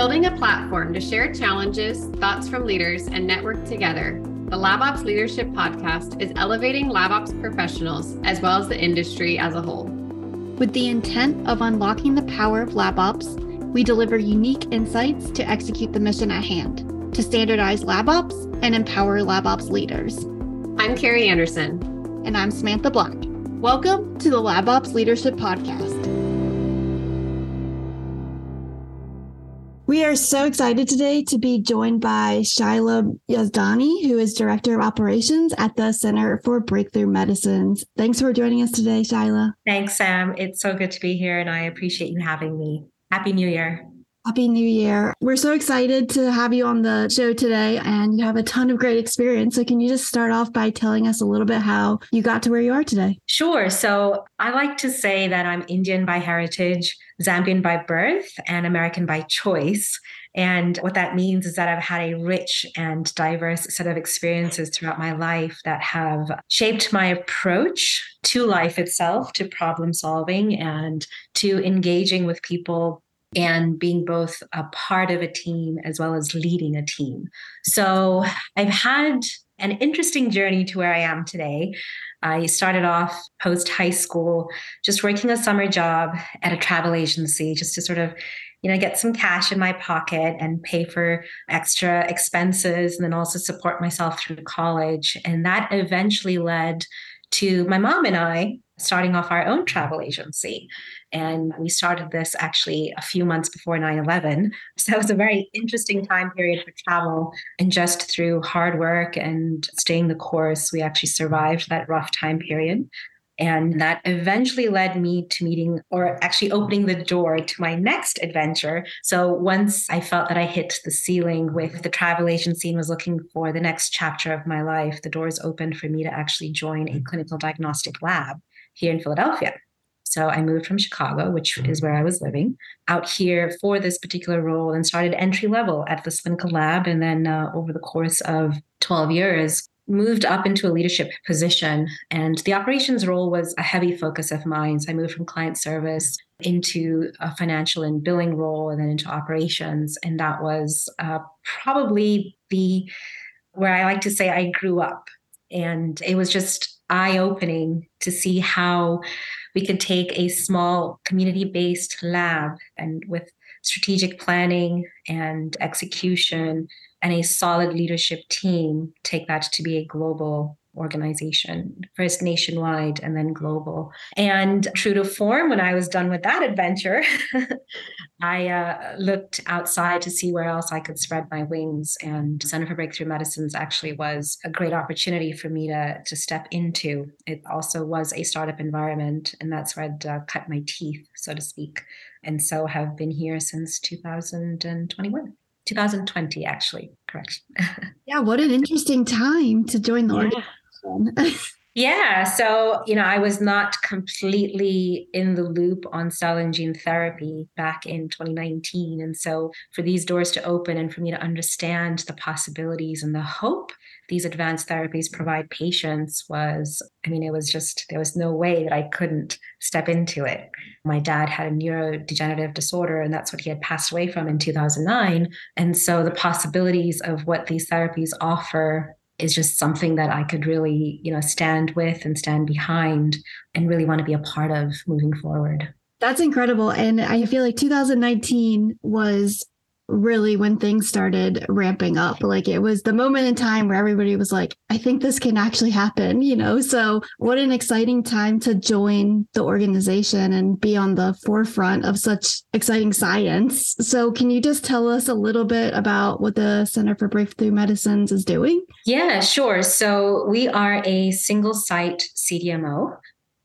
Building a platform to share challenges, thoughts from leaders, and network together, the LabOps Leadership Podcast is elevating LabOps professionals as well as the industry as a whole. With the intent of unlocking the power of LabOps, we deliver unique insights to execute the mission at hand to standardize LabOps and empower LabOps leaders. I'm Carrie Anderson. And I'm Samantha Black. Welcome to the LabOps Leadership Podcast. We are so excited today to be joined by Shailah Yazdan, who is Director of Operations at the Center for Breakthrough Medicines. Thanks for joining us today, Shailah. Thanks, Sam. It's so good to be here, and I appreciate you having me. Happy New Year. Happy New Year. We're so excited to have you on the show today, and you have a ton of great experience. So, can you just start off by telling us a little bit how you got to where you are today? Sure. So, I like to say that I'm Indian by heritage, Zambian by birth, and American by choice. And what that means is that I've had a rich and diverse set of experiences throughout my life that have shaped my approach to life itself, to problem solving, and to engaging with people and being both a part of a team as well as leading a team. So I've had an interesting journey to where I am today. I started off post high school just working a summer job at a travel agency just to sort of you know get some cash in my pocket and pay for extra expenses and then also support myself through college and that eventually led to my mom and I starting off our own travel agency. And we started this actually a few months before 9 11. So it was a very interesting time period for travel. And just through hard work and staying the course, we actually survived that rough time period. And that eventually led me to meeting or actually opening the door to my next adventure. So once I felt that I hit the ceiling with the travel agency and was looking for the next chapter of my life, the doors opened for me to actually join a mm-hmm. clinical diagnostic lab here in Philadelphia. So I moved from Chicago, which is where I was living, out here for this particular role and started entry level at this clinical lab. And then uh, over the course of 12 years, moved up into a leadership position. And the operations role was a heavy focus of mine. So I moved from client service into a financial and billing role and then into operations. And that was uh, probably the where I like to say I grew up. And it was just eye opening to see how we could take a small community based lab and with strategic planning and execution and a solid leadership team take that to be a global organization, first nationwide and then global. And true to form, when I was done with that adventure, I uh, looked outside to see where else I could spread my wings. And Center for Breakthrough Medicines actually was a great opportunity for me to, to step into. It also was a startup environment, and that's where I'd uh, cut my teeth, so to speak. And so have been here since 2021. 2020, actually, correct. yeah, what an interesting time to join the yeah yeah. So, you know, I was not completely in the loop on cell and gene therapy back in 2019. And so, for these doors to open and for me to understand the possibilities and the hope these advanced therapies provide patients was, I mean, it was just, there was no way that I couldn't step into it. My dad had a neurodegenerative disorder, and that's what he had passed away from in 2009. And so, the possibilities of what these therapies offer is just something that I could really, you know, stand with and stand behind and really want to be a part of moving forward. That's incredible. And I feel like 2019 was really when things started ramping up. Like it was the moment in time where everybody was like, I think this can actually happen, you know? So, what an exciting time to join the organization and be on the forefront of such exciting science. So, can you just tell us a little bit about what the Center for Breakthrough Medicines is doing? Yeah, sure. So, we are a single site CDMO.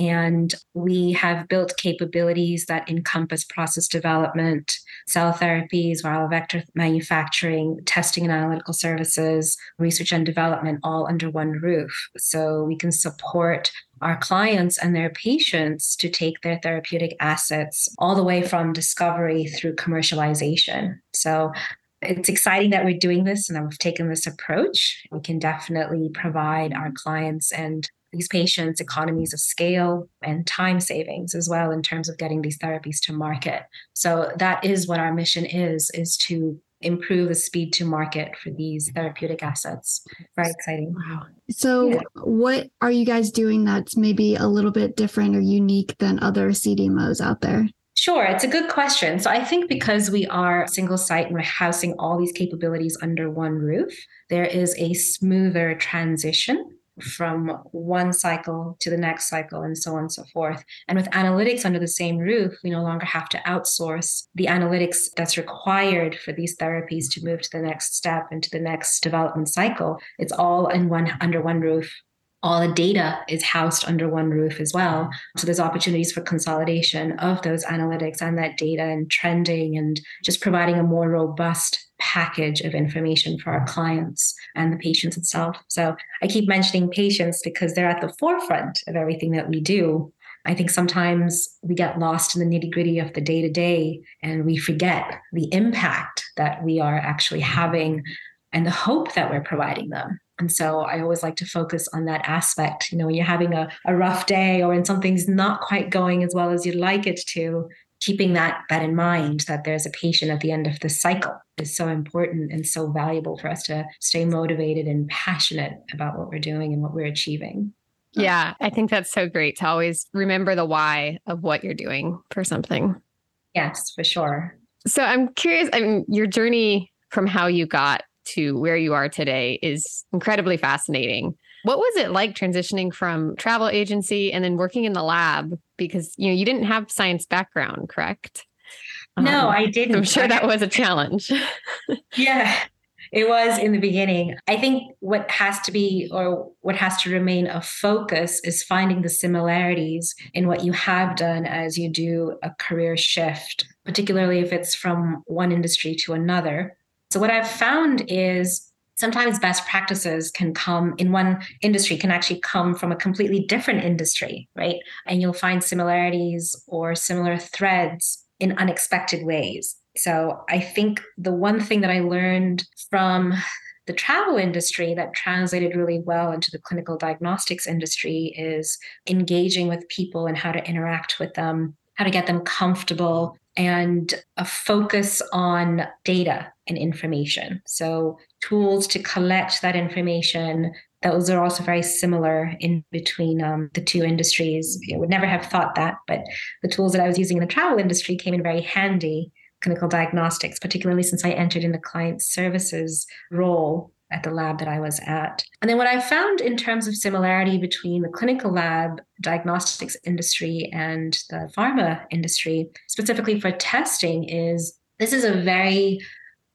And we have built capabilities that encompass process development, cell therapies, viral vector manufacturing, testing and analytical services, research and development all under one roof. So we can support our clients and their patients to take their therapeutic assets all the way from discovery through commercialization. So it's exciting that we're doing this and that we've taken this approach. We can definitely provide our clients and these patients economies of scale and time savings as well in terms of getting these therapies to market. So that is what our mission is is to improve the speed to market for these therapeutic assets. Very exciting. Wow. So, yeah. what are you guys doing that's maybe a little bit different or unique than other CDMOs out there? Sure, it's a good question. So I think because we are single site and we're housing all these capabilities under one roof, there is a smoother transition from one cycle to the next cycle and so on and so forth. And with analytics under the same roof, we no longer have to outsource the analytics that's required for these therapies to move to the next step and to the next development cycle. It's all in one under one roof all the data is housed under one roof as well. So there's opportunities for consolidation of those analytics and that data and trending and just providing a more robust package of information for our clients and the patients itself. So I keep mentioning patients because they're at the forefront of everything that we do. I think sometimes we get lost in the nitty gritty of the day to day and we forget the impact that we are actually having and the hope that we're providing them. And so I always like to focus on that aspect. You know, when you're having a, a rough day or when something's not quite going as well as you'd like it to, keeping that that in mind that there's a patient at the end of the cycle is so important and so valuable for us to stay motivated and passionate about what we're doing and what we're achieving. Yeah, I think that's so great to always remember the why of what you're doing for something. Yes, for sure. So I'm curious, I mean, your journey from how you got to where you are today is incredibly fascinating. What was it like transitioning from travel agency and then working in the lab? Because you know you didn't have science background, correct? No, um, I didn't. I'm sure that was a challenge. yeah, it was in the beginning. I think what has to be or what has to remain a focus is finding the similarities in what you have done as you do a career shift, particularly if it's from one industry to another. So, what I've found is sometimes best practices can come in one industry, can actually come from a completely different industry, right? And you'll find similarities or similar threads in unexpected ways. So, I think the one thing that I learned from the travel industry that translated really well into the clinical diagnostics industry is engaging with people and how to interact with them, how to get them comfortable and a focus on data and information. So, tools to collect that information. Those are also very similar in between um, the two industries. I would never have thought that, but the tools that I was using in the travel industry came in very handy clinical diagnostics, particularly since I entered in the client services role at the lab that I was at. And then what I found in terms of similarity between the clinical lab diagnostics industry and the pharma industry, specifically for testing, is this is a very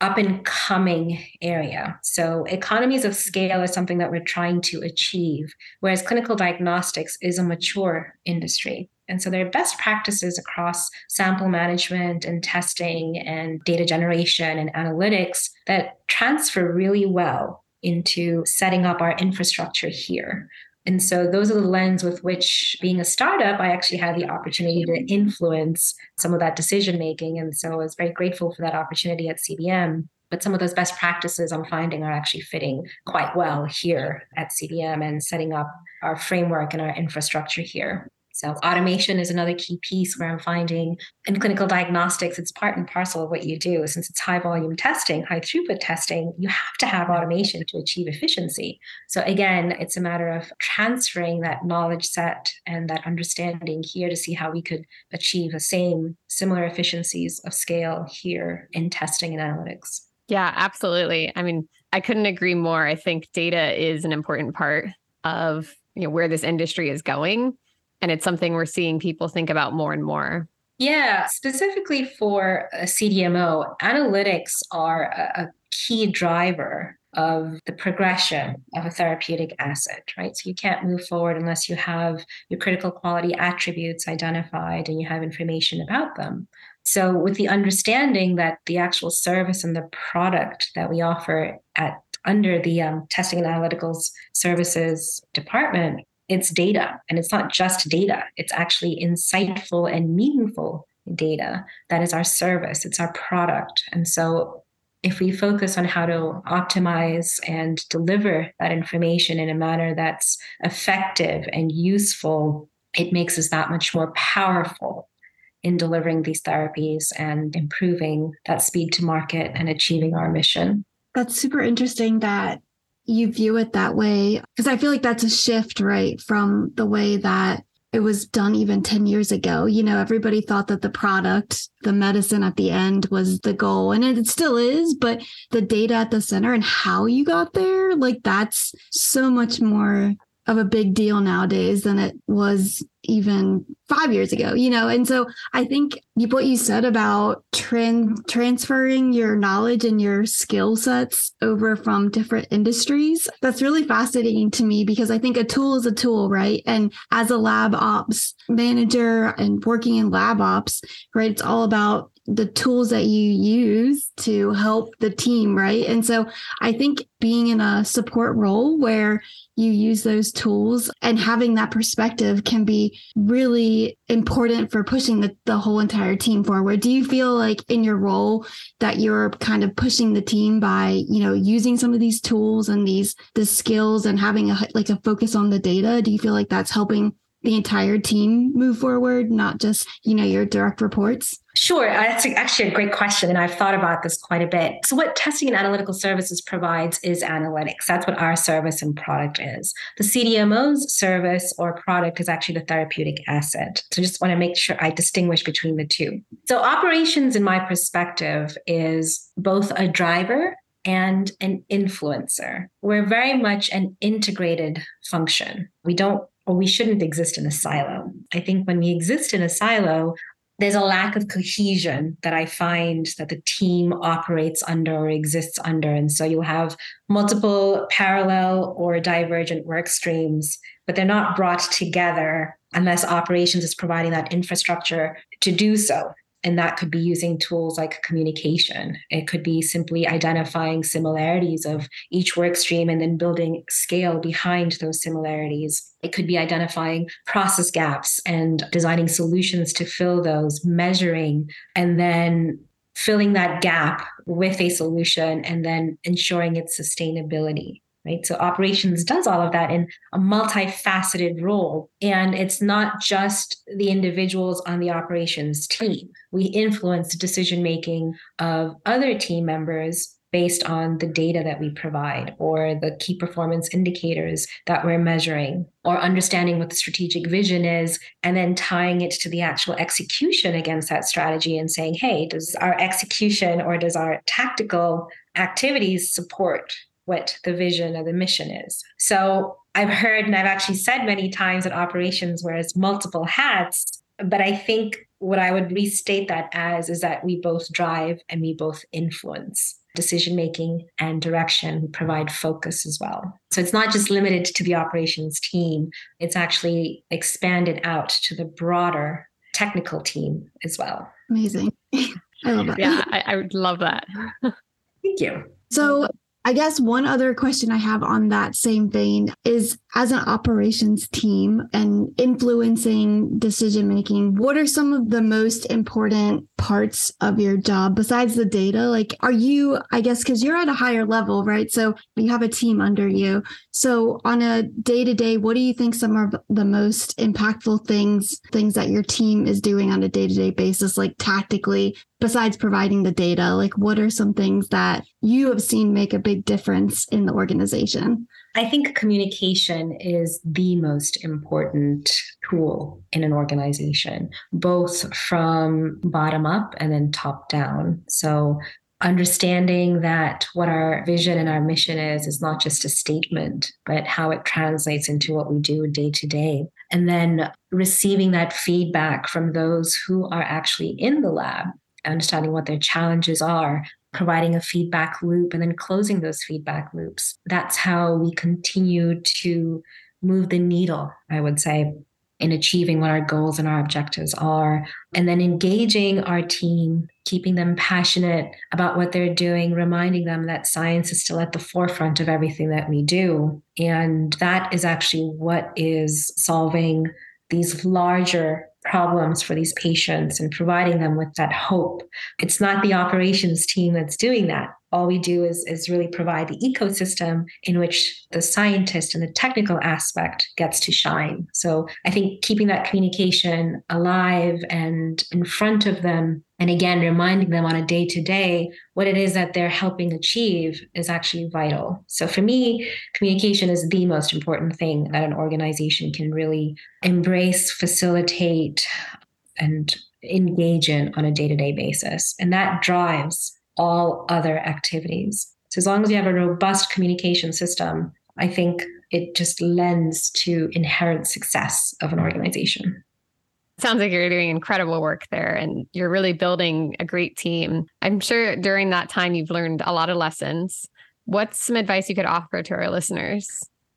up and coming area. So, economies of scale is something that we're trying to achieve, whereas clinical diagnostics is a mature industry. And so, there are best practices across sample management and testing and data generation and analytics that transfer really well into setting up our infrastructure here. And so those are the lens with which being a startup, I actually had the opportunity to influence some of that decision making. And so I was very grateful for that opportunity at CBM. But some of those best practices I'm finding are actually fitting quite well here at CBM and setting up our framework and our infrastructure here. So automation is another key piece where I'm finding in clinical diagnostics, it's part and parcel of what you do. Since it's high volume testing, high throughput testing, you have to have automation to achieve efficiency. So again, it's a matter of transferring that knowledge set and that understanding here to see how we could achieve the same similar efficiencies of scale here in testing and analytics. Yeah, absolutely. I mean, I couldn't agree more. I think data is an important part of you know where this industry is going and it's something we're seeing people think about more and more. Yeah, specifically for a CDMO, analytics are a, a key driver of the progression of a therapeutic asset, right? So you can't move forward unless you have your critical quality attributes identified and you have information about them. So, with the understanding that the actual service and the product that we offer at under the um, testing and analyticals services department it's data and it's not just data. It's actually insightful and meaningful data that is our service. It's our product. And so if we focus on how to optimize and deliver that information in a manner that's effective and useful, it makes us that much more powerful in delivering these therapies and improving that speed to market and achieving our mission. That's super interesting that you view it that way because I feel like that's a shift, right, from the way that it was done even 10 years ago. You know, everybody thought that the product, the medicine at the end was the goal, and it still is, but the data at the center and how you got there, like that's so much more of a big deal nowadays than it was even five years ago, you know? And so I think what you said about trans- transferring your knowledge and your skill sets over from different industries, that's really fascinating to me because I think a tool is a tool, right? And as a lab ops manager and working in lab ops, right, it's all about the tools that you use to help the team, right? And so I think being in a support role where you use those tools and having that perspective can be really important for pushing the, the whole entire team forward. Do you feel like in your role that you're kind of pushing the team by, you know, using some of these tools and these the skills and having a like a focus on the data? Do you feel like that's helping the entire team move forward, not just, you know, your direct reports? Sure. Uh, that's actually a great question. And I've thought about this quite a bit. So, what testing and analytical services provides is analytics. That's what our service and product is. The CDMO's service or product is actually the therapeutic asset. So, I just want to make sure I distinguish between the two. So, operations, in my perspective, is both a driver and an influencer. We're very much an integrated function. We don't or we shouldn't exist in a silo. I think when we exist in a silo, there's a lack of cohesion that I find that the team operates under or exists under. And so you'll have multiple parallel or divergent work streams, but they're not brought together unless operations is providing that infrastructure to do so. And that could be using tools like communication. It could be simply identifying similarities of each work stream and then building scale behind those similarities. It could be identifying process gaps and designing solutions to fill those, measuring, and then filling that gap with a solution and then ensuring its sustainability right? So operations does all of that in a multifaceted role. And it's not just the individuals on the operations team. We influence the decision making of other team members based on the data that we provide or the key performance indicators that we're measuring or understanding what the strategic vision is and then tying it to the actual execution against that strategy and saying hey does our execution or does our tactical activities support what the vision or the mission is. So I've heard and I've actually said many times that operations wears multiple hats, but I think what I would restate that as is that we both drive and we both influence decision making and direction, we provide focus as well. So it's not just limited to the operations team, it's actually expanded out to the broader technical team as well. Amazing. I love that. Yeah, I, I would love that. Thank you. So I guess one other question I have on that same vein is as an operations team and influencing decision making, what are some of the most important parts of your job besides the data? Like, are you, I guess, because you're at a higher level, right? So you have a team under you. So on a day to day, what do you think some of the most impactful things, things that your team is doing on a day to day basis, like tactically besides providing the data, like what are some things that you have seen make a big difference in the organization? I think communication is the most important tool in an organization, both from bottom up and then top down. So, understanding that what our vision and our mission is is not just a statement, but how it translates into what we do day to day. And then receiving that feedback from those who are actually in the lab understanding what their challenges are, providing a feedback loop, and then closing those feedback loops. That's how we continue to move the needle, I would say, in achieving what our goals and our objectives are. And then engaging our team, keeping them passionate about what they're doing, reminding them that science is still at the forefront of everything that we do. And that is actually what is solving these larger problems for these patients and providing them with that hope. It's not the operations team that's doing that. All we do is, is really provide the ecosystem in which the scientist and the technical aspect gets to shine. So I think keeping that communication alive and in front of them, and again, reminding them on a day to day what it is that they're helping achieve is actually vital. So for me, communication is the most important thing that an organization can really embrace, facilitate, and engage in on a day to day basis. And that drives all other activities. So as long as you have a robust communication system, I think it just lends to inherent success of an organization. Sounds like you're doing incredible work there and you're really building a great team. I'm sure during that time you've learned a lot of lessons. What's some advice you could offer to our listeners?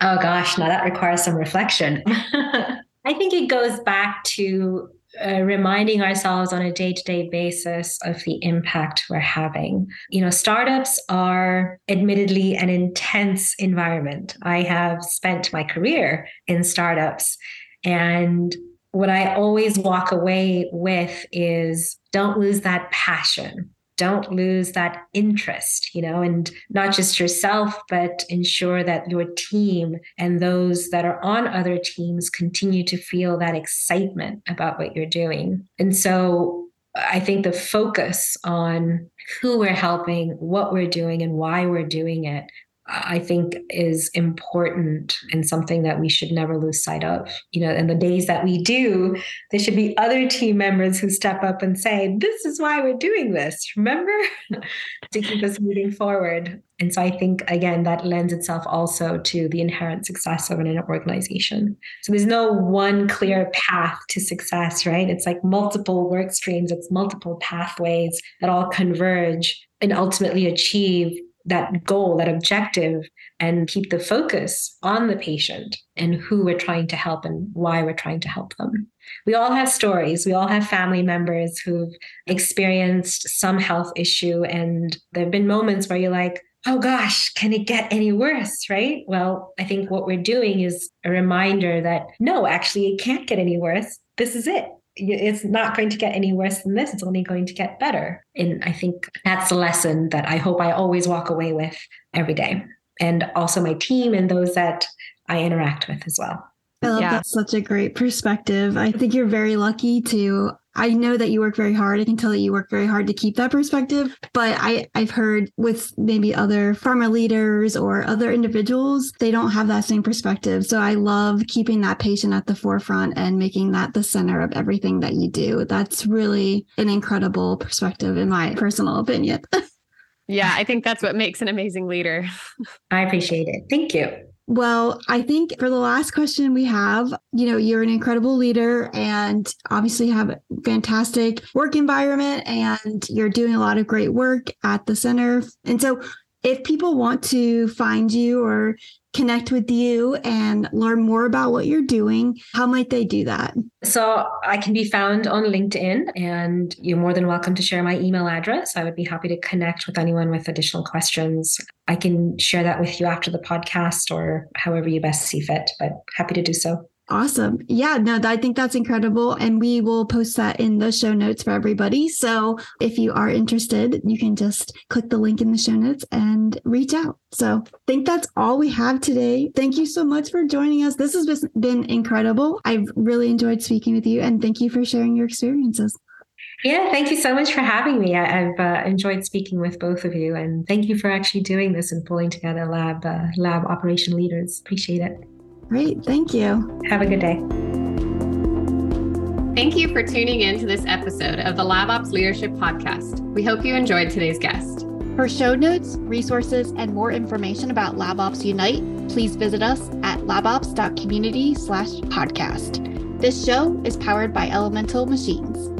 Oh gosh, now that requires some reflection. I think it goes back to uh, reminding ourselves on a day to day basis of the impact we're having. You know, startups are admittedly an intense environment. I have spent my career in startups, and what I always walk away with is don't lose that passion don't lose that interest, you know, and not just yourself, but ensure that your team and those that are on other teams continue to feel that excitement about what you're doing. And so I think the focus on who we're helping, what we're doing, and why we're doing it I think is important and something that we should never lose sight of. You know, and the days that we do, there should be other team members who step up and say, This is why we're doing this, remember? to keep us moving forward. And so I think, again, that lends itself also to the inherent success of an organization. So there's no one clear path to success, right? It's like multiple work streams, it's multiple pathways that all converge and ultimately achieve that goal, that objective, and keep the focus on the patient and who we're trying to help and why we're trying to help them. We all have stories. We all have family members who've experienced some health issue. And there have been moments where you're like, oh gosh, can it get any worse? Right? Well, I think what we're doing is a reminder that no, actually, it can't get any worse. This is it it's not going to get any worse than this. It's only going to get better. And I think that's the lesson that I hope I always walk away with every day. And also my team and those that I interact with as well. I love yeah. that's such a great perspective. I think you're very lucky to I know that you work very hard. I can tell that you work very hard to keep that perspective. But I, I've heard with maybe other pharma leaders or other individuals, they don't have that same perspective. So I love keeping that patient at the forefront and making that the center of everything that you do. That's really an incredible perspective, in my personal opinion. yeah, I think that's what makes an amazing leader. I appreciate it. Thank you. Well, I think for the last question we have, you know, you're an incredible leader and obviously have a fantastic work environment and you're doing a lot of great work at the center. And so if people want to find you or connect with you and learn more about what you're doing, how might they do that? So I can be found on LinkedIn and you're more than welcome to share my email address. I would be happy to connect with anyone with additional questions. I can share that with you after the podcast or however you best see fit, but happy to do so. Awesome. Yeah, no, I think that's incredible. And we will post that in the show notes for everybody. So if you are interested, you can just click the link in the show notes and reach out. So I think that's all we have today. Thank you so much for joining us. This has been incredible. I've really enjoyed speaking with you and thank you for sharing your experiences. Yeah, thank you so much for having me. I, have uh, enjoyed speaking with both of you, and thank you for actually doing this and pulling together lab uh, lab operation leaders. Appreciate it. Great. Thank you. Have a good day. Thank you for tuning in to this episode of the LabOps Leadership Podcast. We hope you enjoyed today's guest. For show notes, resources, and more information about LabOps Unite, please visit us at labops.community slash podcast. This show is powered by Elemental Machines.